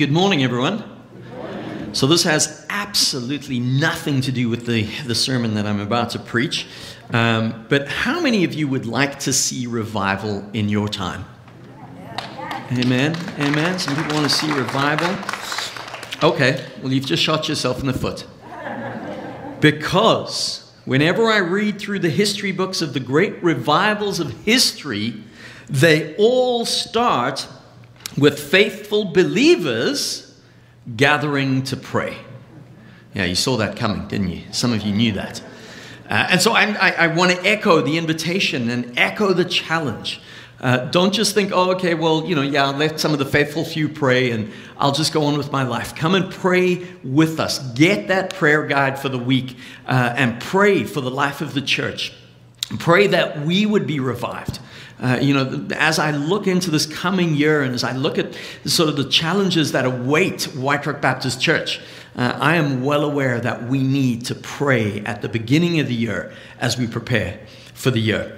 Good morning, everyone. So, this has absolutely nothing to do with the, the sermon that I'm about to preach. Um, but how many of you would like to see revival in your time? Amen. Amen. Some people want to see revival. Okay, well, you've just shot yourself in the foot. Because whenever I read through the history books of the great revivals of history, they all start with faithful believers gathering to pray. Yeah, you saw that coming, didn't you? Some of you knew that. Uh, and so I, I, I want to echo the invitation and echo the challenge. Uh, don't just think, oh, okay, well, you know, yeah, let some of the faithful few pray and I'll just go on with my life. Come and pray with us. Get that prayer guide for the week uh, and pray for the life of the church. Pray that we would be revived. Uh, you know, as I look into this coming year and as I look at sort of the challenges that await White Rock Baptist Church, uh, I am well aware that we need to pray at the beginning of the year as we prepare for the year.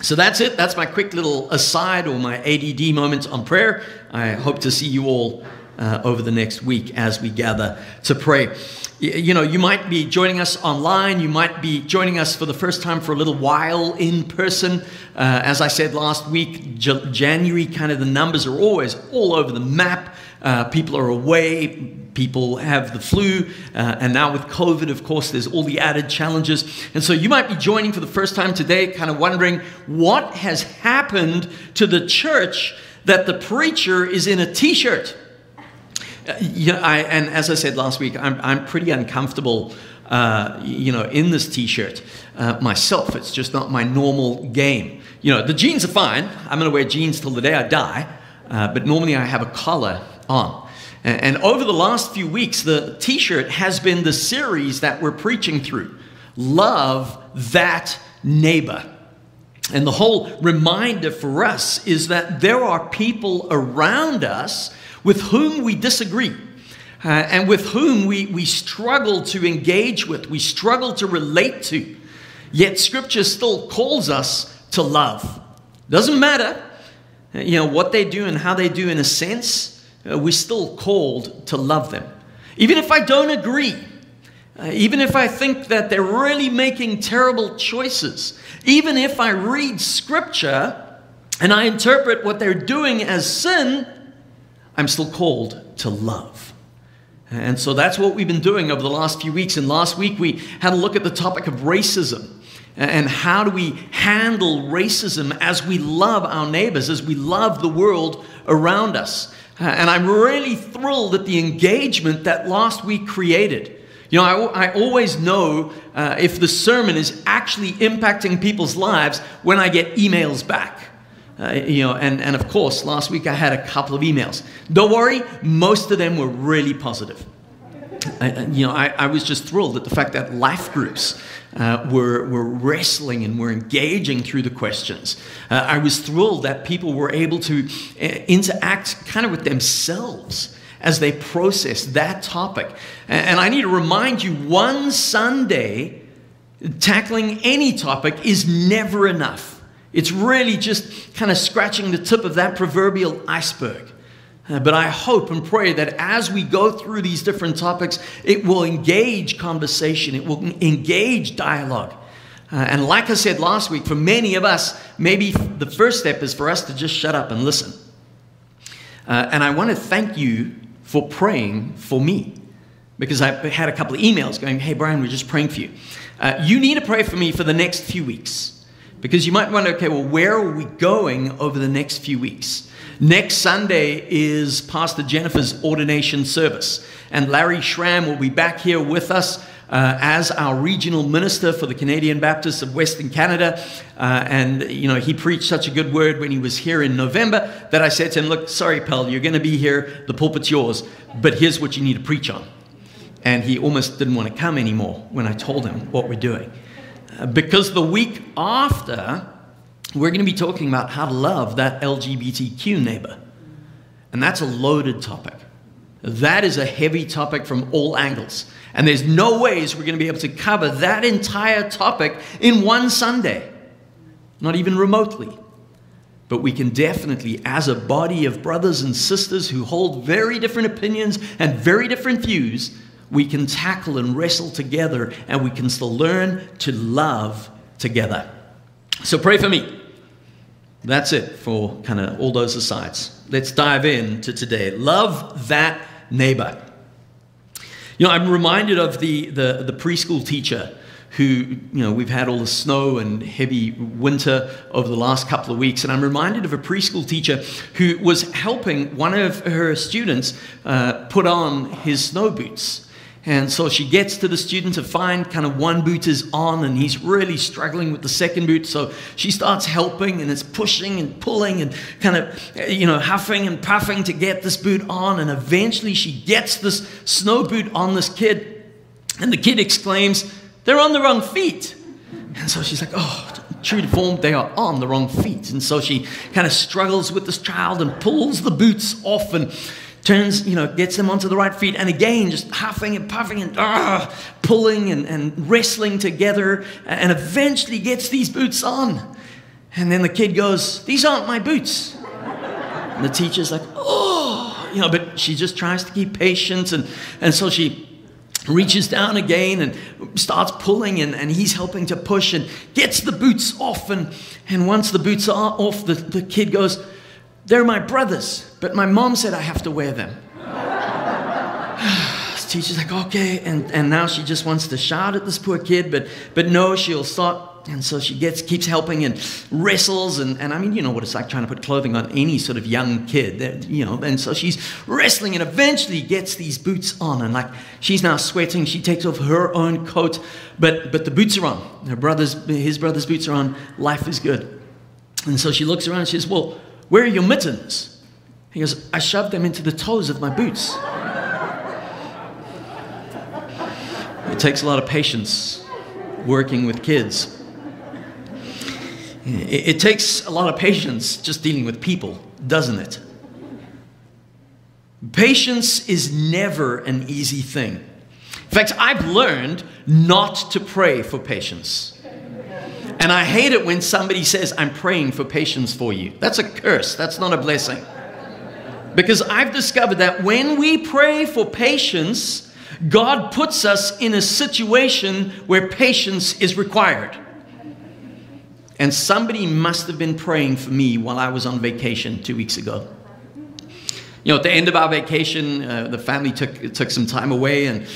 So that's it. That's my quick little aside or my ADD moment on prayer. I hope to see you all uh, over the next week as we gather to pray you know, you might be joining us online. You might be joining us for the first time for a little while in person. Uh, as I said last week, J- January, kind of the numbers are always all over the map. Uh, people are away. People have the flu. Uh, and now with COVID, of course, there's all the added challenges. And so you might be joining for the first time today, kind of wondering what has happened to the church that the preacher is in a t shirt. Yeah, I, and as I said last week, I'm, I'm pretty uncomfortable, uh, you know, in this T-shirt uh, myself. It's just not my normal game. You know, the jeans are fine. I'm going to wear jeans till the day I die, uh, but normally I have a collar on. And, and over the last few weeks, the T-shirt has been the series that we're preaching through. Love that neighbor. And the whole reminder for us is that there are people around us with whom we disagree. Uh, and with whom we, we struggle to engage with, we struggle to relate to. Yet Scripture still calls us to love. Doesn't matter, uh, you know, what they do and how they do in a sense, uh, we're still called to love them. Even if I don't agree, uh, even if I think that they're really making terrible choices, even if I read Scripture and I interpret what they're doing as sin, I'm still called to love. And so that's what we've been doing over the last few weeks. And last week we had a look at the topic of racism and how do we handle racism as we love our neighbors, as we love the world around us. And I'm really thrilled at the engagement that last week created. You know, I, I always know uh, if the sermon is actually impacting people's lives when I get emails back. Uh, you know, and, and of course, last week I had a couple of emails. Don't worry, most of them were really positive. You know, I, I, was just thrilled at the fact that life groups uh, were, were wrestling and were engaging through the questions. Uh, I was thrilled that people were able to uh, interact kind of with themselves as they process that topic. And, and I need to remind you one Sunday, tackling any topic is never enough. It's really just kind of scratching the tip of that proverbial iceberg. Uh, but I hope and pray that as we go through these different topics, it will engage conversation, it will engage dialogue. Uh, and like I said last week, for many of us, maybe the first step is for us to just shut up and listen. Uh, and I want to thank you for praying for me because I had a couple of emails going, Hey, Brian, we're just praying for you. Uh, you need to pray for me for the next few weeks. Because you might wonder, okay, well, where are we going over the next few weeks? Next Sunday is Pastor Jennifer's ordination service, and Larry Schramm will be back here with us. Uh, as our regional minister for the Canadian Baptists of Western Canada. Uh, and, you know, he preached such a good word when he was here in November that I said to him, Look, sorry, pal, you're going to be here. The pulpit's yours, but here's what you need to preach on. And he almost didn't want to come anymore when I told him what we're doing. Because the week after, we're going to be talking about how to love that LGBTQ neighbor. And that's a loaded topic. That is a heavy topic from all angles. And there's no ways we're going to be able to cover that entire topic in one Sunday, not even remotely. but we can definitely, as a body of brothers and sisters who hold very different opinions and very different views, we can tackle and wrestle together and we can still learn to love together. So pray for me. That's it for kind of all those asides. Let's dive into today. Love that neighbor. You know, I'm reminded of the, the, the preschool teacher who, you know, we've had all the snow and heavy winter over the last couple of weeks. And I'm reminded of a preschool teacher who was helping one of her students uh, put on his snow boots. And so she gets to the student to find kind of one boot is on and he's really struggling with the second boot. So she starts helping and it's pushing and pulling and kind of, you know, huffing and puffing to get this boot on. And eventually she gets this snow boot on this kid. And the kid exclaims, They're on the wrong feet. And so she's like, Oh, true to form, they are on the wrong feet. And so she kind of struggles with this child and pulls the boots off and turns, you know, gets them onto the right feet, and again, just huffing and puffing and uh, pulling and, and wrestling together, and eventually gets these boots on. And then the kid goes, These aren't my boots. And the teacher's like, Oh, you know, but she just tries to keep patience, and, and so she reaches down again and starts pulling and, and he's helping to push and gets the boots off and, and once the boots are off the, the kid goes they're my brothers, but my mom said I have to wear them. teacher's like, okay. And, and now she just wants to shout at this poor kid, but, but no, she'll stop. And so she gets, keeps helping and wrestles. And, and I mean, you know what it's like trying to put clothing on any sort of young kid, that, you know. And so she's wrestling and eventually gets these boots on. And like, she's now sweating. She takes off her own coat, but, but the boots are on. Her brother's, his brother's boots are on. Life is good. And so she looks around and she says, well, where are your mittens? He goes, I shoved them into the toes of my boots. It takes a lot of patience working with kids. It, takes a lot of patience just dealing with people, doesn't it? Patience is never an easy thing. In fact, I've learned not to pray for patience. And I hate it when somebody says, I'm praying for patience for you. That's a curse, that's not a blessing. Because I've discovered that when we pray for patience, God puts us in a situation where patience is required. And somebody must have been praying for me while I was on vacation two weeks ago. You know, at the end of our vacation, uh, the family took, took some time away and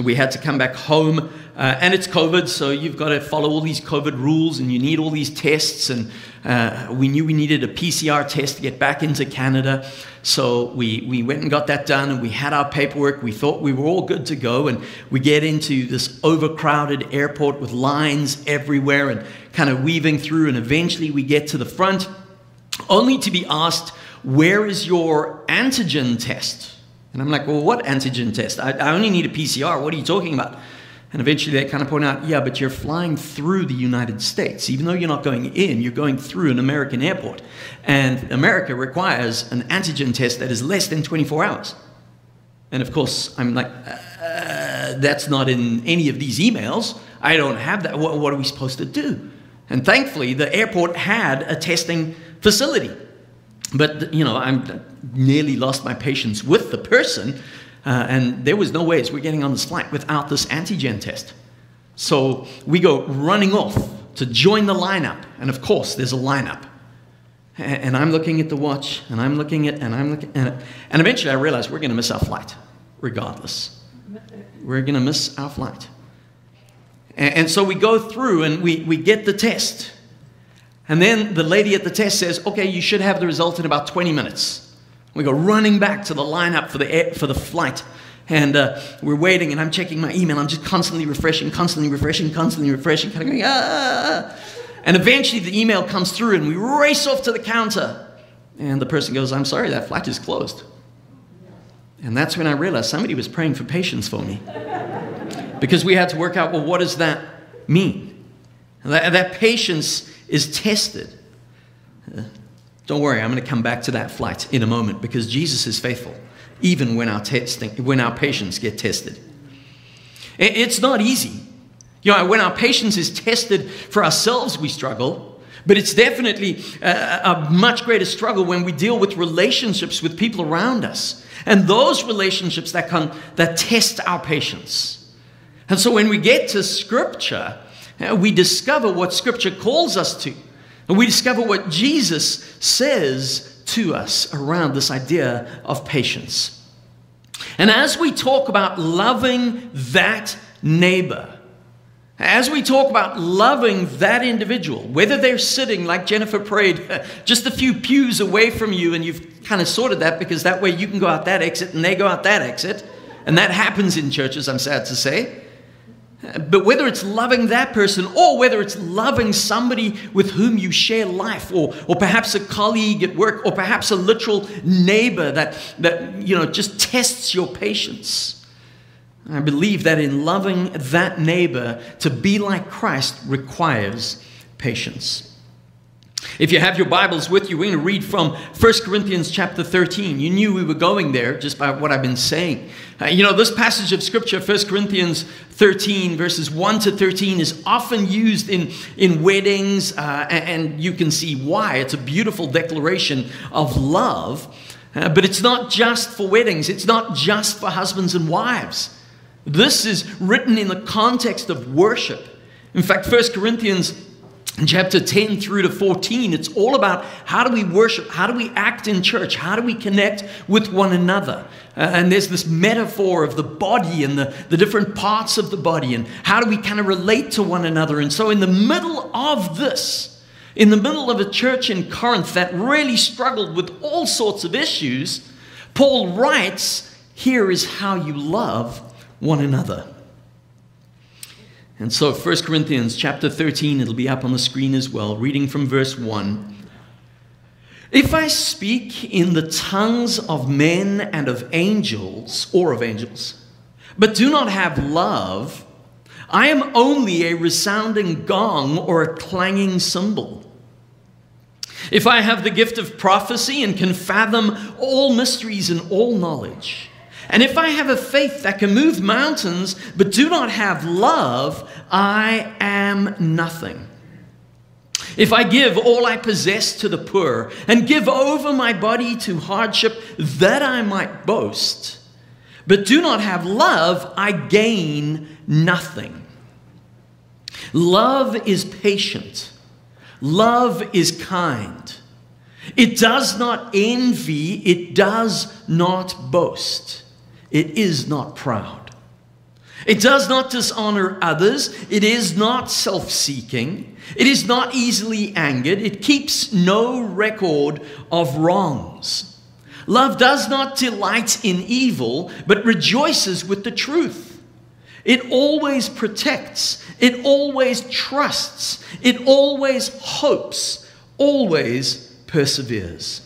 we had to come back home. Uh, and it's COVID, so you've got to follow all these COVID rules and you need all these tests. And uh, we knew we needed a PCR test to get back into Canada. So we, we went and got that done and we had our paperwork. We thought we were all good to go. And we get into this overcrowded airport with lines everywhere and kind of weaving through. And eventually we get to the front, only to be asked, Where is your antigen test? And I'm like, well, what antigen test? I, I, only need a PCR. What are you talking about? And eventually they kind of point out, yeah, but you're flying through the United States. Even though you're not going in, you're going through an American airport. And America requires an antigen test that is less than 24 hours. And of course, I'm like, uh, that's not in any of these emails. I don't have that. What, what are we supposed to do? And thankfully, the airport had a testing facility. But, you know, I'm nearly lost my patience with the person, uh, and there was no ways we're getting on this flight without this antigen test. So we go running off to join the lineup, and of course, there's a lineup. And I'm looking at the watch, and I'm looking at, and I'm looking at. And eventually I realize we're going to miss our flight, regardless. We're going to miss our flight. And, so we go through and we, we get the test. And then the lady at the test says, okay, you should have the result in about 20 minutes. We go running back to the lineup for the, air, for the flight. And uh, we're waiting, and I'm checking my email. I'm just constantly refreshing, constantly refreshing, constantly refreshing, kind of going, ah. And eventually the email comes through, and we race off to the counter. And the person goes, I'm sorry, that flight is closed. And that's when I realized somebody was praying for patience for me. Because we had to work out, well, what does that mean? That, that patience is tested. Don't worry, I'm going to come back to that flight in a moment because Jesus is faithful, even when our testing, when our patience get tested. It's not easy. You know, when our patience is tested for ourselves, we struggle. But it's definitely a, a, much greater struggle when we deal with relationships with people around us. And those relationships that, can, that test our patience. And so when we get to Scripture, we discover what Scripture calls us to. And we discover what Jesus says to us around this idea of patience. And as we talk about loving that neighbor, as we talk about loving that individual, whether they're sitting, like Jennifer prayed, just a few pews away from you, and you've kind of sorted that because that way you can go out that exit and they go out that exit. And that happens in churches, I'm sad to say. But whether it's loving that person or whether it's loving somebody with whom you share life or, or perhaps a colleague at work or perhaps a literal neighbor that, that you know, just tests your patience I believe that in loving that neighbor, to be like Christ requires patience. If you have your Bibles with you, we're going to read from 1 Corinthians chapter 13. You knew we were going there just by what I've been saying. Uh, you know, this passage of Scripture, 1 Corinthians 13, verses 1 to 13, is often used in, in weddings, uh, and you can see why. It's a beautiful declaration of love, uh, but it's not just for weddings, it's not just for husbands and wives. This is written in the context of worship. In fact, 1 Corinthians chapter 10 through to 14, it's all about how do we worship? How do we act in church? How do we connect with one another? Uh, and there's this metaphor of the body and the, the different parts of the body and how do we kind of relate to one another. And so, in the middle of this, in the middle of a church in Corinth that really struggled with all sorts of issues, Paul writes, Here is how you love one another. And so 1 Corinthians chapter 13, it'll be up on the screen as well, reading from verse 1. If I speak in the tongues of men and of angels, or of angels, but do not have love, I am only a resounding gong or a clanging cymbal. If I have the gift of prophecy and can fathom all mysteries and all knowledge, and if I have a faith that can move mountains but do not have love, I am nothing. If I give all I possess to the poor and give over my body to hardship that I might boast, but do not have love, I gain nothing. Love is patient. Love is kind. It does not envy. It does not boast. It is not proud. It does not dishonor others. It is not self seeking. It is not easily angered. It keeps no record of wrongs. Love does not delight in evil, but rejoices with the truth. It always protects. It always trusts. It always hopes. Always perseveres.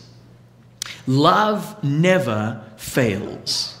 Love never fails.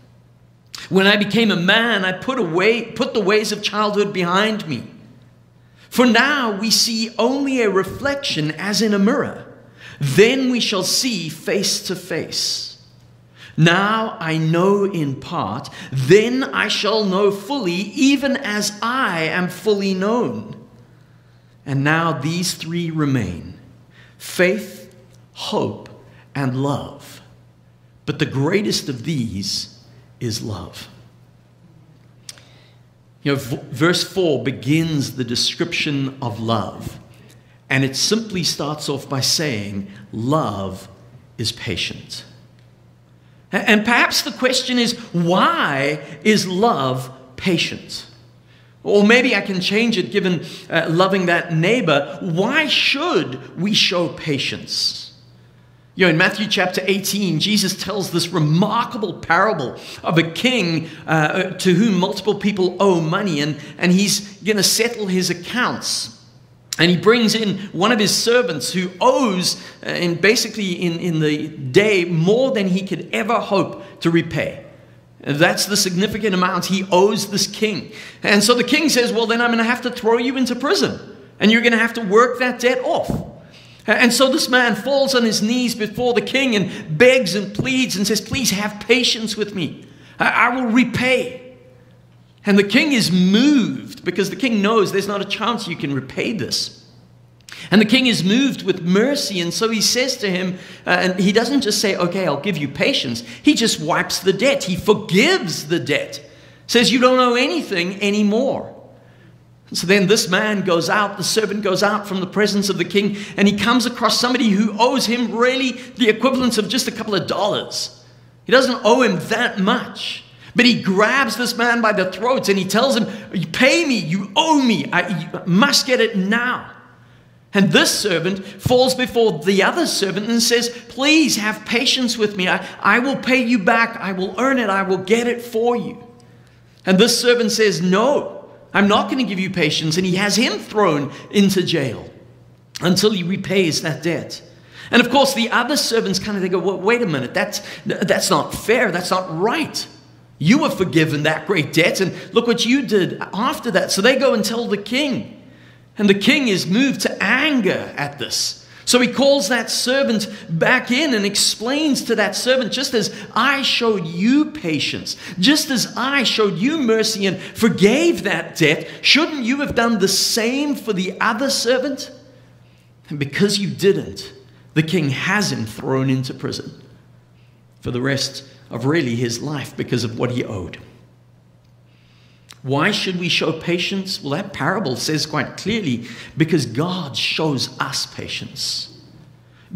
When I became a man, I put away put the ways of childhood behind me. For now we see only a reflection as in a mirror. Then we shall see face to face. Now I know in part, then I shall know fully, even as I am fully known. And now these three remain faith, hope, and love. But the greatest of these is love. You know, verse 4 begins the description of love, and it simply starts off by saying, Love is patient. And perhaps the question is, why is love patient? Or maybe I can change it given uh, loving that neighbor. Why should we show patience? You know, in Matthew chapter 18, Jesus tells this remarkable parable of a king uh, to whom multiple people owe money, and, and he's going to settle his accounts. And he brings in one of his servants who owes, uh, in basically in, in the day, more than he could ever hope to repay. That's the significant amount he owes this king. And so the king says, Well, then I'm going to have to throw you into prison, and you're going to have to work that debt off. And so this man falls on his knees before the king and begs and pleads and says, Please have patience with me. I, I will repay. And the king is moved because the king knows there's not a chance you can repay this. And the king is moved with mercy, and so he says to him, uh, and he doesn't just say, Okay, I'll give you patience. He just wipes the debt, he forgives the debt, says, You don't owe anything anymore. So then this man goes out, the servant goes out from the presence of the king, and he comes across somebody who owes him really the equivalent of just a couple of dollars. He doesn't owe him that much. But he grabs this man by the throat and he tells him, You pay me, you owe me, I must get it now. And this servant falls before the other servant and says, Please have patience with me. I, I will pay you back. I will earn it. I will get it for you. And this servant says, No, I'm not going to give you patience. And he has him thrown into jail until he repays that debt. And of course, the other servants kind of they go, well, wait a minute, that's, that's not fair. That's not right. You were forgiven that great debt, and look what you did after that. So they go and tell the king. And the king is moved to anger at this. So he calls that servant back in and explains to that servant just as I showed you patience, just as I showed you mercy and forgave that debt, shouldn't you have done the same for the other servant? And because you didn't, the king has him thrown into prison for the rest of really his life because of what he owed. Why should we show patience? Well, that parable says quite clearly because God shows us patience.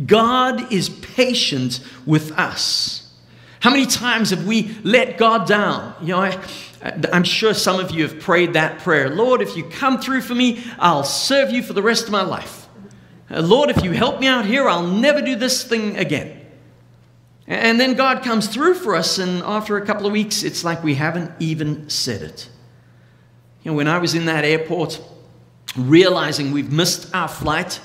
God is patient with us. How many times have we let God down? You know, I, I'm sure some of you have prayed that prayer Lord, if you come through for me, I'll serve you for the rest of my life. Uh, Lord, if you help me out here, I'll never do this thing again. And then God comes through for us, and after a couple of weeks, it's like we haven't even said it. You know, when I was in that airport, realizing we've missed our flight,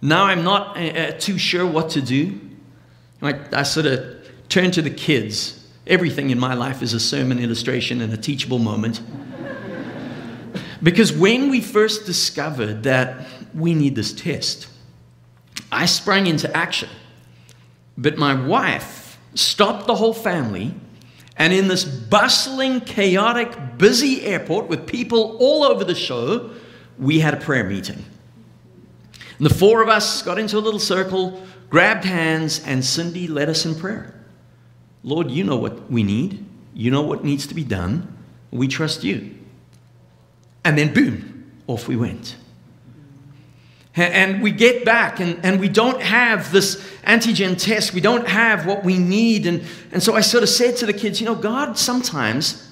now I'm not uh, uh too sure what to do. I, I sort of turn to the kids. Everything in my life is a sermon illustration and a teachable moment. because when we first discovered that we need this test, I sprang into action. But my wife stopped the whole family, and in this bustling, chaotic, busy airport with people all over the show, we had a prayer meeting. And the four of us got into a little circle, grabbed hands, and Cindy led us in prayer. Lord, you know what we need. You know what needs to be done. We trust you. And then, boom, off we went. And we get back and, and we don't have this antigen test. We don't have what we need. And, and so I sort of said to the kids, you know, God sometimes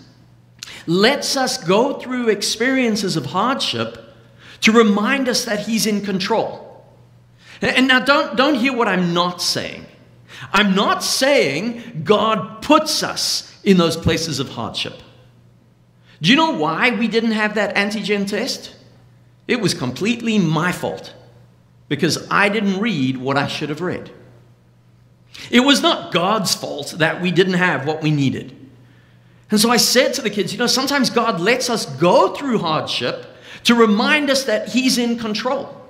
lets us go through experiences of hardship to remind us that He's in control. And now don't, don't hear what I'm not saying. I'm not saying God puts us in those places of hardship. Do you know why we didn't have that antigen test? It was completely my fault because I didn't read what I should have read. It was not God's fault that we didn't have what we needed. And so I said to the kids, you know, sometimes God lets us go through hardship to remind us that He's in control,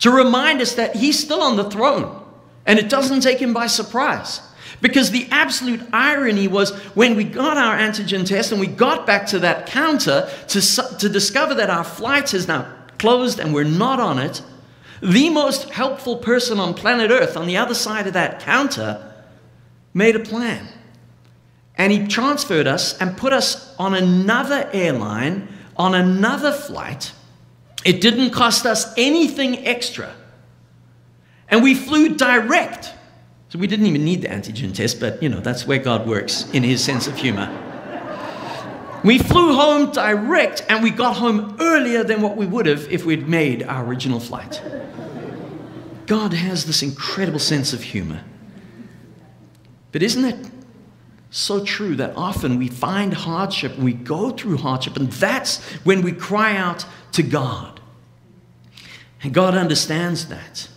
to remind us that He's still on the throne and it doesn't take Him by surprise. Because the absolute irony was when we got our antigen test and we got back to that counter to, to discover that our flight has now closed and we're not on it, the most helpful person on planet Earth on the other side of that counter made a plan. And he transferred us and put us on another airline, on another flight. It didn't cost us anything extra. And we flew direct. So we didn't even need the antigen test, but you know, that's where God works in his sense of humor. We flew home direct and we got home earlier than what we would have if we'd made our original flight. God has this incredible sense of humor. But isn't it so true that often we find hardship, we go through hardship, and that's when we cry out to God. And God understands that.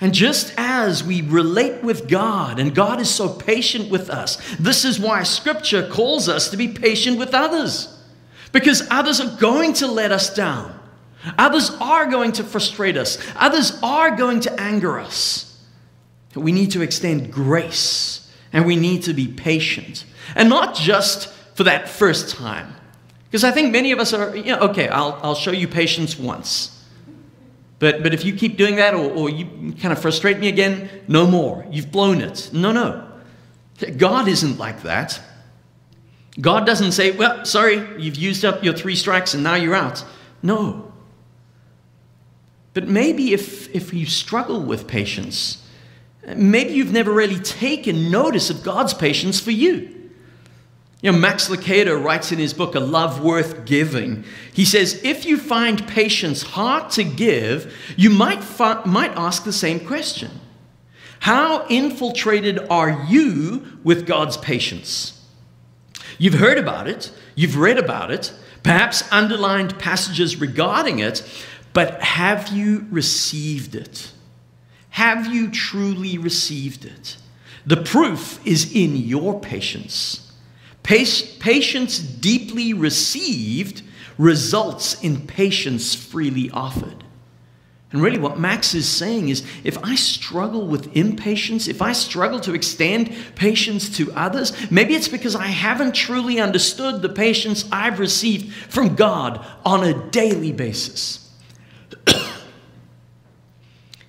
And just as we relate with God, and God is so patient with us, this is why Scripture calls us to be patient with others. Because others are going to let us down, others are going to frustrate us, others are going to anger us. We need to extend grace and we need to be patient. And not just for that first time. Because I think many of us are, you know, okay, I'll, I'll show you patience once. But, but if you keep doing that or, or you kind of frustrate me again, no more. You've blown it. No, no. God isn't like that. God doesn't say, well, sorry, you've used up your three strikes and now you're out. No. But maybe if, if you struggle with patience, maybe you've never really taken notice of God's patience for you. You know, Max Lucado writes in his book, A Love Worth Giving, he says, if you find patience hard to give, you might, fi- might ask the same question How infiltrated are you with God's patience? You've heard about it, you've read about it, perhaps underlined passages regarding it, but have you received it? Have you truly received it? The proof is in your patience. Patience deeply received results in patience freely offered. And really, what Max is saying is if I struggle with impatience, if I struggle to extend patience to others, maybe it's because I haven't truly understood the patience I've received from God on a daily basis.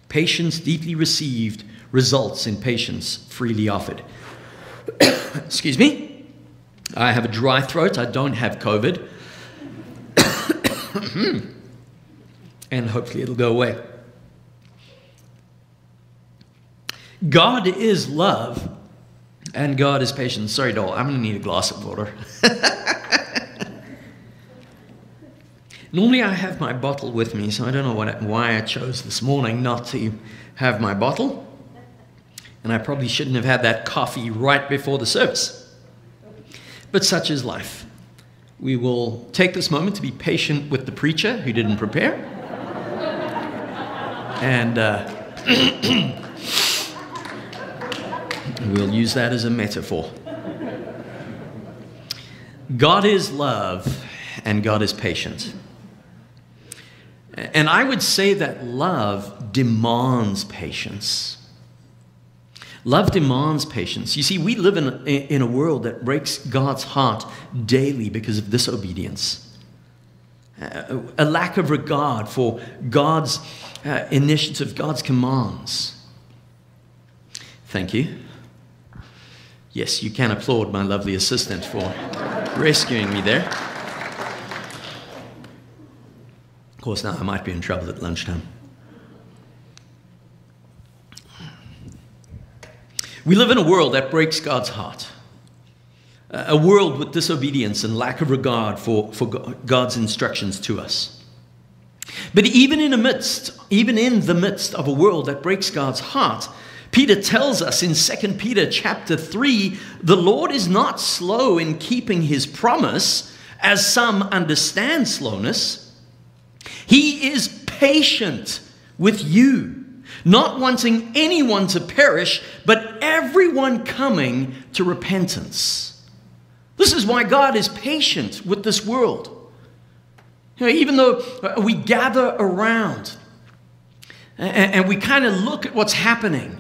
patience deeply received results in patience freely offered. Excuse me. I have a dry throat. I don't have COVID. and hopefully it'll go away. God is love and God is patience. Sorry, doll, I'm going to need a glass of water. Normally, I have my bottle with me, so I don't know what, why I chose this morning not to have my bottle. And I probably shouldn't have had that coffee right before the service. But such is life. We will take this moment to be patient with the preacher who didn't prepare. and uh, we'll use that as a metaphor. God is love and God is patient. And I would say that love demands patience. Love demands patience. You see, we live in in a world that breaks God's heart daily because of disobedience, uh, a lack of regard for God's uh, initiative, God's commands. Thank you. Yes, you can applaud my lovely assistant for rescuing me there. Of course, now I might be in trouble at lunchtime. We live in a world that breaks God's heart. A world with disobedience and lack of regard for, for God's instructions to us. But even in the midst, even in the midst of a world that breaks God's heart, Peter tells us in 2 Peter chapter 3, the Lord is not slow in keeping his promise, as some understand slowness. He is patient with you not wanting anyone to perish, but everyone coming to repentance. This is why God is patient with this world. You know, even though uh, we gather around and, we kind of look at what's happening.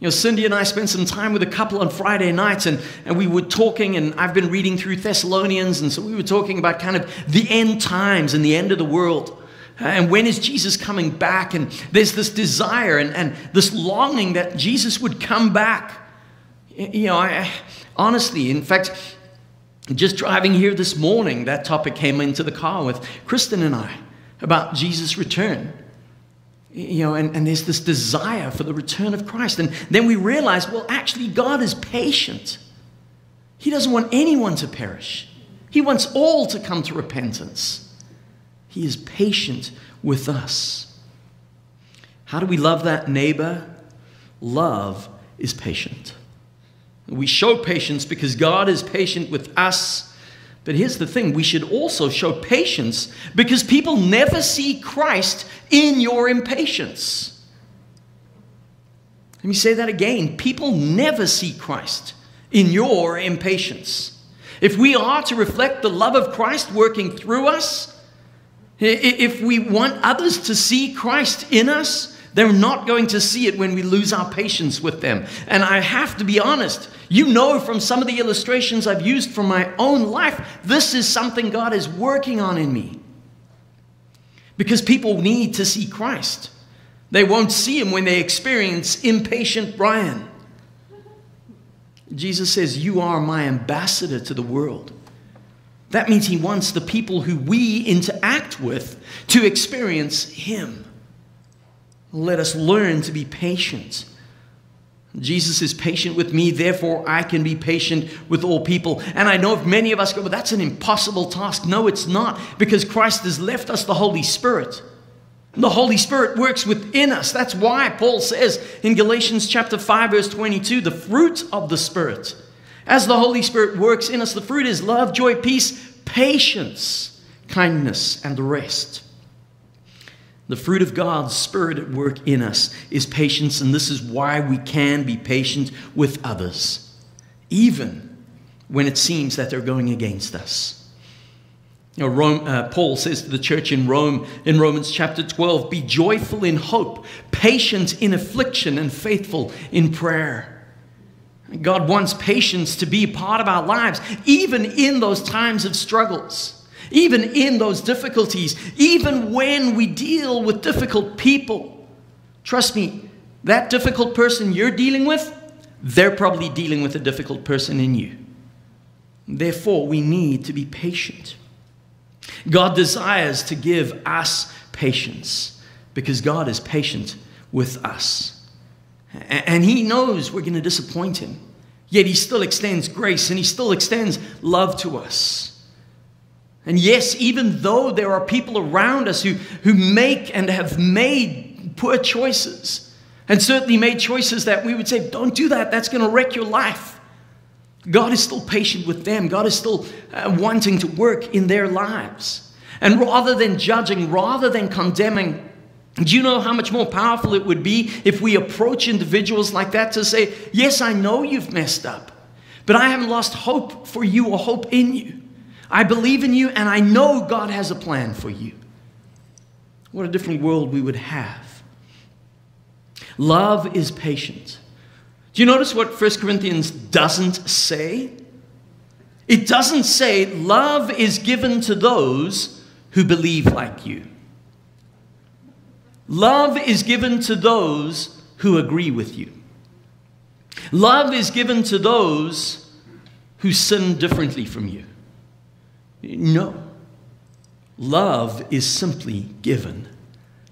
You know, Cindy and I spent some time with a couple on Friday nights, and, and we were talking, and I've been reading through Thessalonians, and so we were talking about kind of the end times and the end of the world. And when is Jesus coming back? And there's this desire and, and this longing that Jesus would come back. You know, I, honestly, in fact, just driving here this morning, that topic came into the car with Kristen and I about Jesus' return. You know, and, and there's this desire for the return of Christ. And then we realize, well, actually, God is patient. He doesn't want anyone to perish, He wants all to come to repentance. He is patient with us. How do we love that neighbor? Love is patient. We show patience because God is patient with us, But here's the thing we should also show patience because people never see Christ in your impatience. Let me say that again. People never see Christ in your impatience. If we are to reflect the love of Christ working through us, if we want others to see Christ in us, they're not going to see it when we lose our patience with them. And I have to be honest, you know from some of the illustrations I've used from my own life, this is something God is working on in me. Because people need to see Christ. They won't see him when they experience impatient Brian. Jesus says, You are my ambassador to the world. That means he wants the people who we interact with to experience him. Let us learn to be patient. Jesus is patient with me, therefore I can be patient with all people. And I know if many of us go, well, that's an impossible task. No, it's not, because Christ has left us the Holy Spirit. The Holy Spirit works within us. That's why Paul says in Galatians chapter 5 verse 22, the fruit of the Spirit. As the Holy Spirit works in us, the fruit is love, joy, peace, patience, kindness, and the rest. The fruit of God's Spirit at work in us is patience, and this is why we can be patient with others, even when it seems that they're going against us. You know, Rome, uh, Paul says to the church in Rome in Romans chapter 12 be joyful in hope, patient in affliction, and faithful in prayer. God wants patience to be part of our lives, even in those times of struggles, even in those difficulties, even when we deal with difficult people. Trust me, that difficult person you're dealing with, they're probably dealing with a difficult person in you. Therefore, we need to be patient. God desires to give us patience because God is patient with us. And He knows we're going to disappoint Him. Yet He still extends grace and He still extends love to us. And yes, even though there are people around us who, who make and have made poor choices, and certainly made choices that we would say, don't do that, that's going to wreck your life. God is still patient with them. God is still uh, wanting to work in their lives. And rather than judging, rather than condemning, do you know how much more powerful it would be if we approach individuals like that to say, Yes, I know you've messed up, but I haven't lost hope for you or hope in you. I believe in you and I know God has a plan for you. What a different world we would have. Love is patient. Do you notice what 1 Corinthians doesn't say? It doesn't say love is given to those who believe like you. Love is given to those who agree with you. Love is given to those who sin differently from you. No. Love is simply given.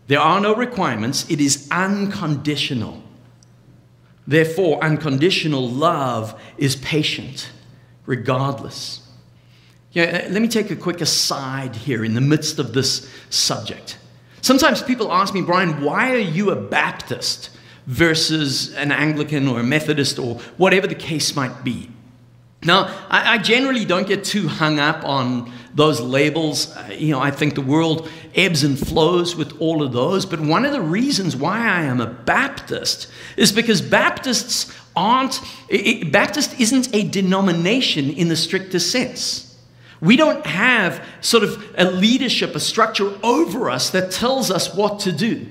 There are no requirements, it is unconditional. Therefore, unconditional love is patient, regardless. Yeah, let me take a quick aside here in the midst of this subject. Sometimes people ask me, Brian, why are you a Baptist versus an Anglican or a Methodist or whatever the case might be? Now, I, I generally don't get too hung up on those labels. Uh, you know, I think the world ebbs and flows with all of those. But one of the reasons why I am a Baptist is because Baptists aren't, it, Baptist isn't a denomination in the strictest sense. We don't have sort of a leadership, a structure over us that tells us what to do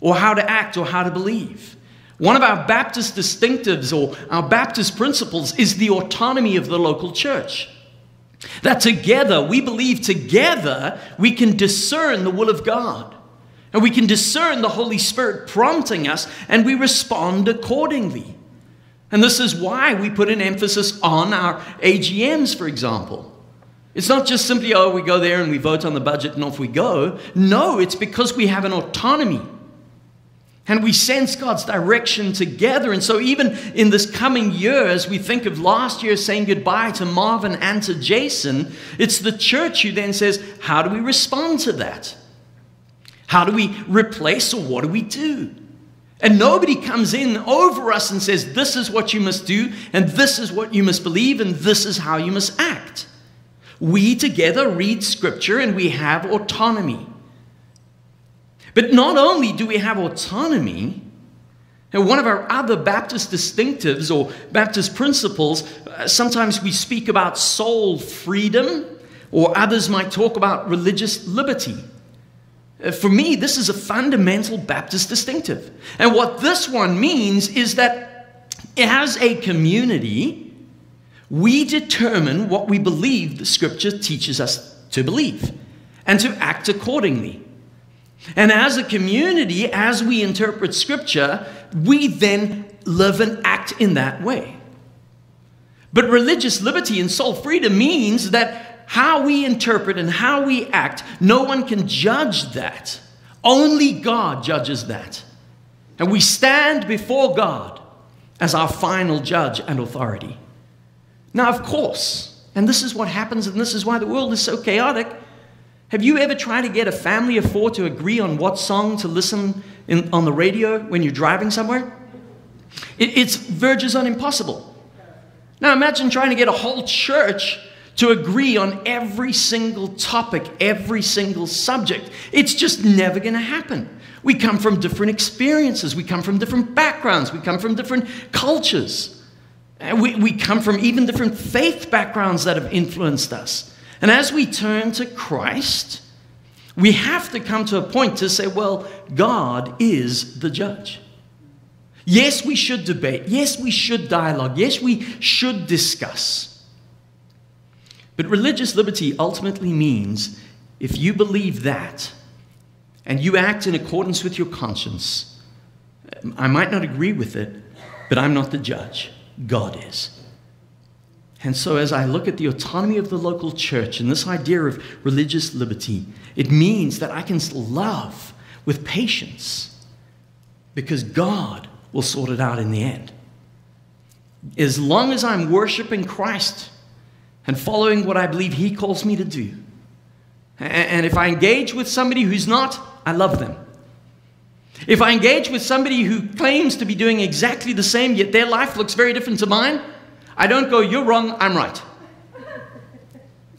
or how to act or how to believe. One of our Baptist distinctives or our Baptist principles is the autonomy of the local church. That together, we believe together, we can discern the will of God. And we can discern the Holy Spirit prompting us, and we respond accordingly. And this is why we put an emphasis on our AGMs, for example. It's not just simply, oh, we go there and we vote on the budget and off we go. No, it's because we have an autonomy. And we sense God's direction together. And so, even in this coming year, as we think of last year saying goodbye to Marvin and to Jason, it's the church who then says, How do we respond to that? How do we replace or what do we do? And nobody comes in over us and says, This is what you must do, and this is what you must believe, and this is how you must act. We together read scripture and we have autonomy. But not only do we have autonomy, one of our other Baptist distinctives or Baptist principles, uh, sometimes we speak about soul freedom, or others might talk about religious liberty. Uh, for me, this is a fundamental Baptist distinctive. And what this one means is that as a community, we determine what we believe the scripture teaches us to believe and to act accordingly. And as a community, as we interpret Scripture, we then live and act in that way. But religious liberty and soul freedom means that how we interpret and how we act, no one can judge that. Only God judges that. And we stand before God as our final judge and authority. Now, of course, and this is what happens, and this is why the world is so chaotic have you ever tried to get a family of four to agree on what song to listen in, on the radio when you're driving somewhere? It it's verges on impossible. Now imagine trying to get a whole church to agree on every single topic, every single subject. It's just never going to happen. We come from different experiences, we come from different backgrounds, we come from different cultures. We, we come from even different faith backgrounds that have influenced us. And as we turn to Christ, we have to come to a point to say, well, God is the judge. Yes, we should debate. Yes, we should dialogue. Yes, we should discuss. But religious liberty ultimately means if you believe that and you act in accordance with your conscience, I might not agree with it, but I'm not the judge. God is. And so, as I look at the autonomy of the local church and this idea of religious liberty, it means that I can love with patience because God will sort it out in the end. As long as I'm worshiping Christ and following what I believe He calls me to do, and if I engage with somebody who's not, I love them. If I engage with somebody who claims to be doing exactly the same, yet their life looks very different to mine, I don't go, you're wrong, I'm right.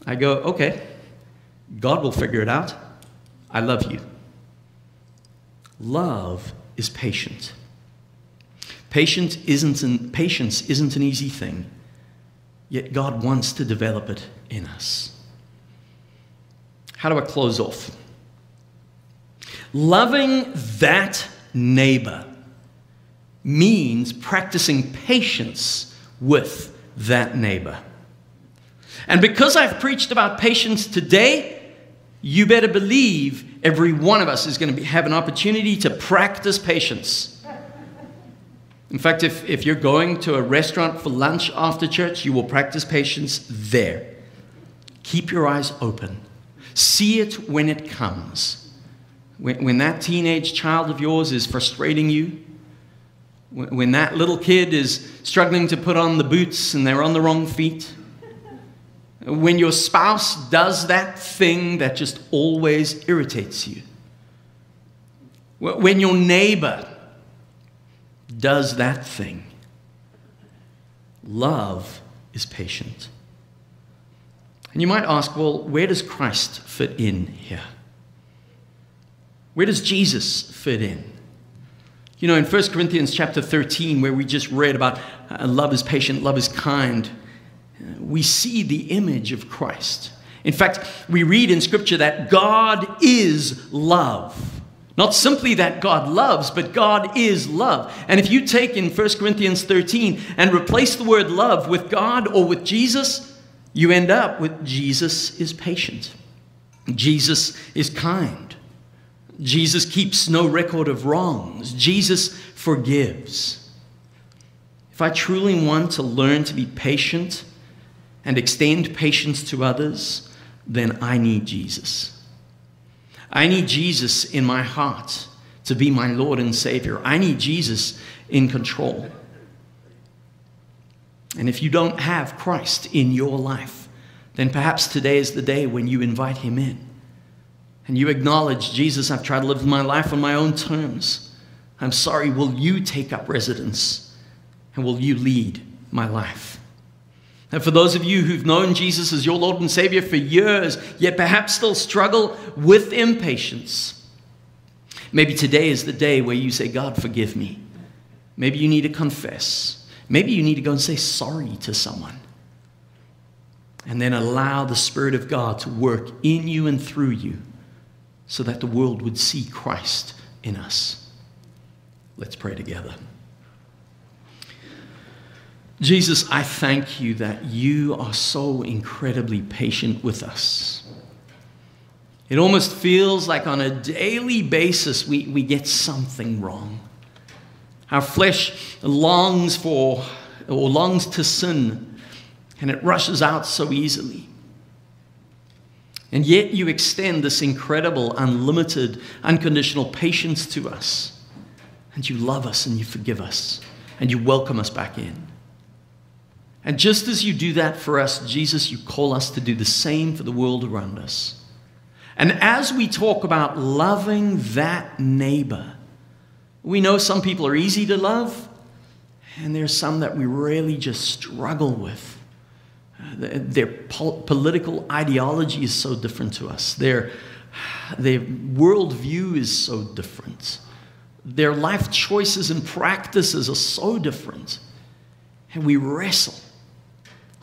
I go, okay, God will figure it out. I love you. Love is patient. Patience isn't an, patience isn't an easy thing, yet God wants to develop it in us. How do I close off? Loving that neighbor means practicing patience with that neighbor. And because I've preached about patience today, you better believe every one of us is going to be, have an opportunity to practice patience. In fact, if, if you're going to a restaurant for lunch after church, you will practice patience there. Keep your eyes open. See it when it comes. When, when that teenage child of yours is frustrating you, when that little kid is struggling to put on the boots and they're on the wrong feet. When your spouse does that thing that just always irritates you. When your neighbor does that thing. Love is patient. And you might ask, well, where does Christ fit in here? Where does Jesus fit in? You know, in 1 Corinthians chapter 13, where we just read about uh, love is patient, love is kind, uh, we see the image of Christ. In fact, we read in Scripture that God is love. Not simply that God loves, but God is love. And if you take in 1 Corinthians 13 and replace the word love with God or with Jesus, you end up with Jesus is patient. Jesus is kind. Jesus keeps no record of wrongs. Jesus forgives. If I truly want to learn to be patient and extend patience to others, then I need Jesus. I need Jesus in my heart to be my Lord and Savior. I need Jesus in control. And if you don't have Christ in your life, then perhaps today is the day when you invite Him in and you acknowledge, Jesus, I've tried to live my life on my own terms. I'm sorry, will you take up residence? And will you lead my life? And for those of you who've known Jesus as your Lord and Savior for years, yet perhaps still struggle with impatience, maybe today is the day where you say, God, forgive me. Maybe you need to confess. Maybe you need to go and say sorry to someone. And then allow the Spirit of God to work in you and through you so that the world would see Christ in us. Let's pray together. Jesus, I thank you that you are so incredibly patient with us. It almost feels like on a daily basis we, we get something wrong. Our flesh longs for or longs to sin, and it rushes out so easily. And yet you extend this incredible, unlimited, unconditional patience to us. And you love us and you forgive us and you welcome us back in. And just as you do that for us, Jesus, you call us to do the same for the world around us. And as we talk about loving that neighbor, we know some people are easy to love, and there's some that we really just struggle with. Their political ideology is so different to us. Their, their worldview is so different. Their life choices and practices are so different. And we wrestle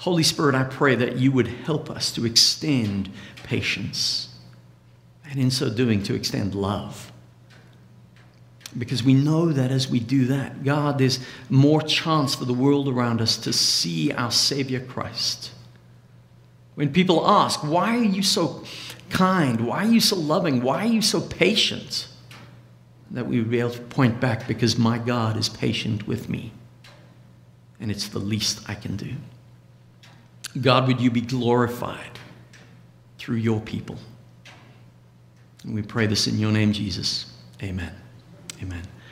Holy Spirit, I pray that you would help us to extend patience, and in so doing, to extend love. Because we know that as we do that, God, there's more chance for the world around us to see our Savior Christ. When people ask, Why are you so kind? Why are you so loving? Why are you so patient? That we would be able to point back because my God is patient with me. And it's the least I can do. God, would you be glorified through your people? And we pray this in your name, Jesus. Amen. Amen.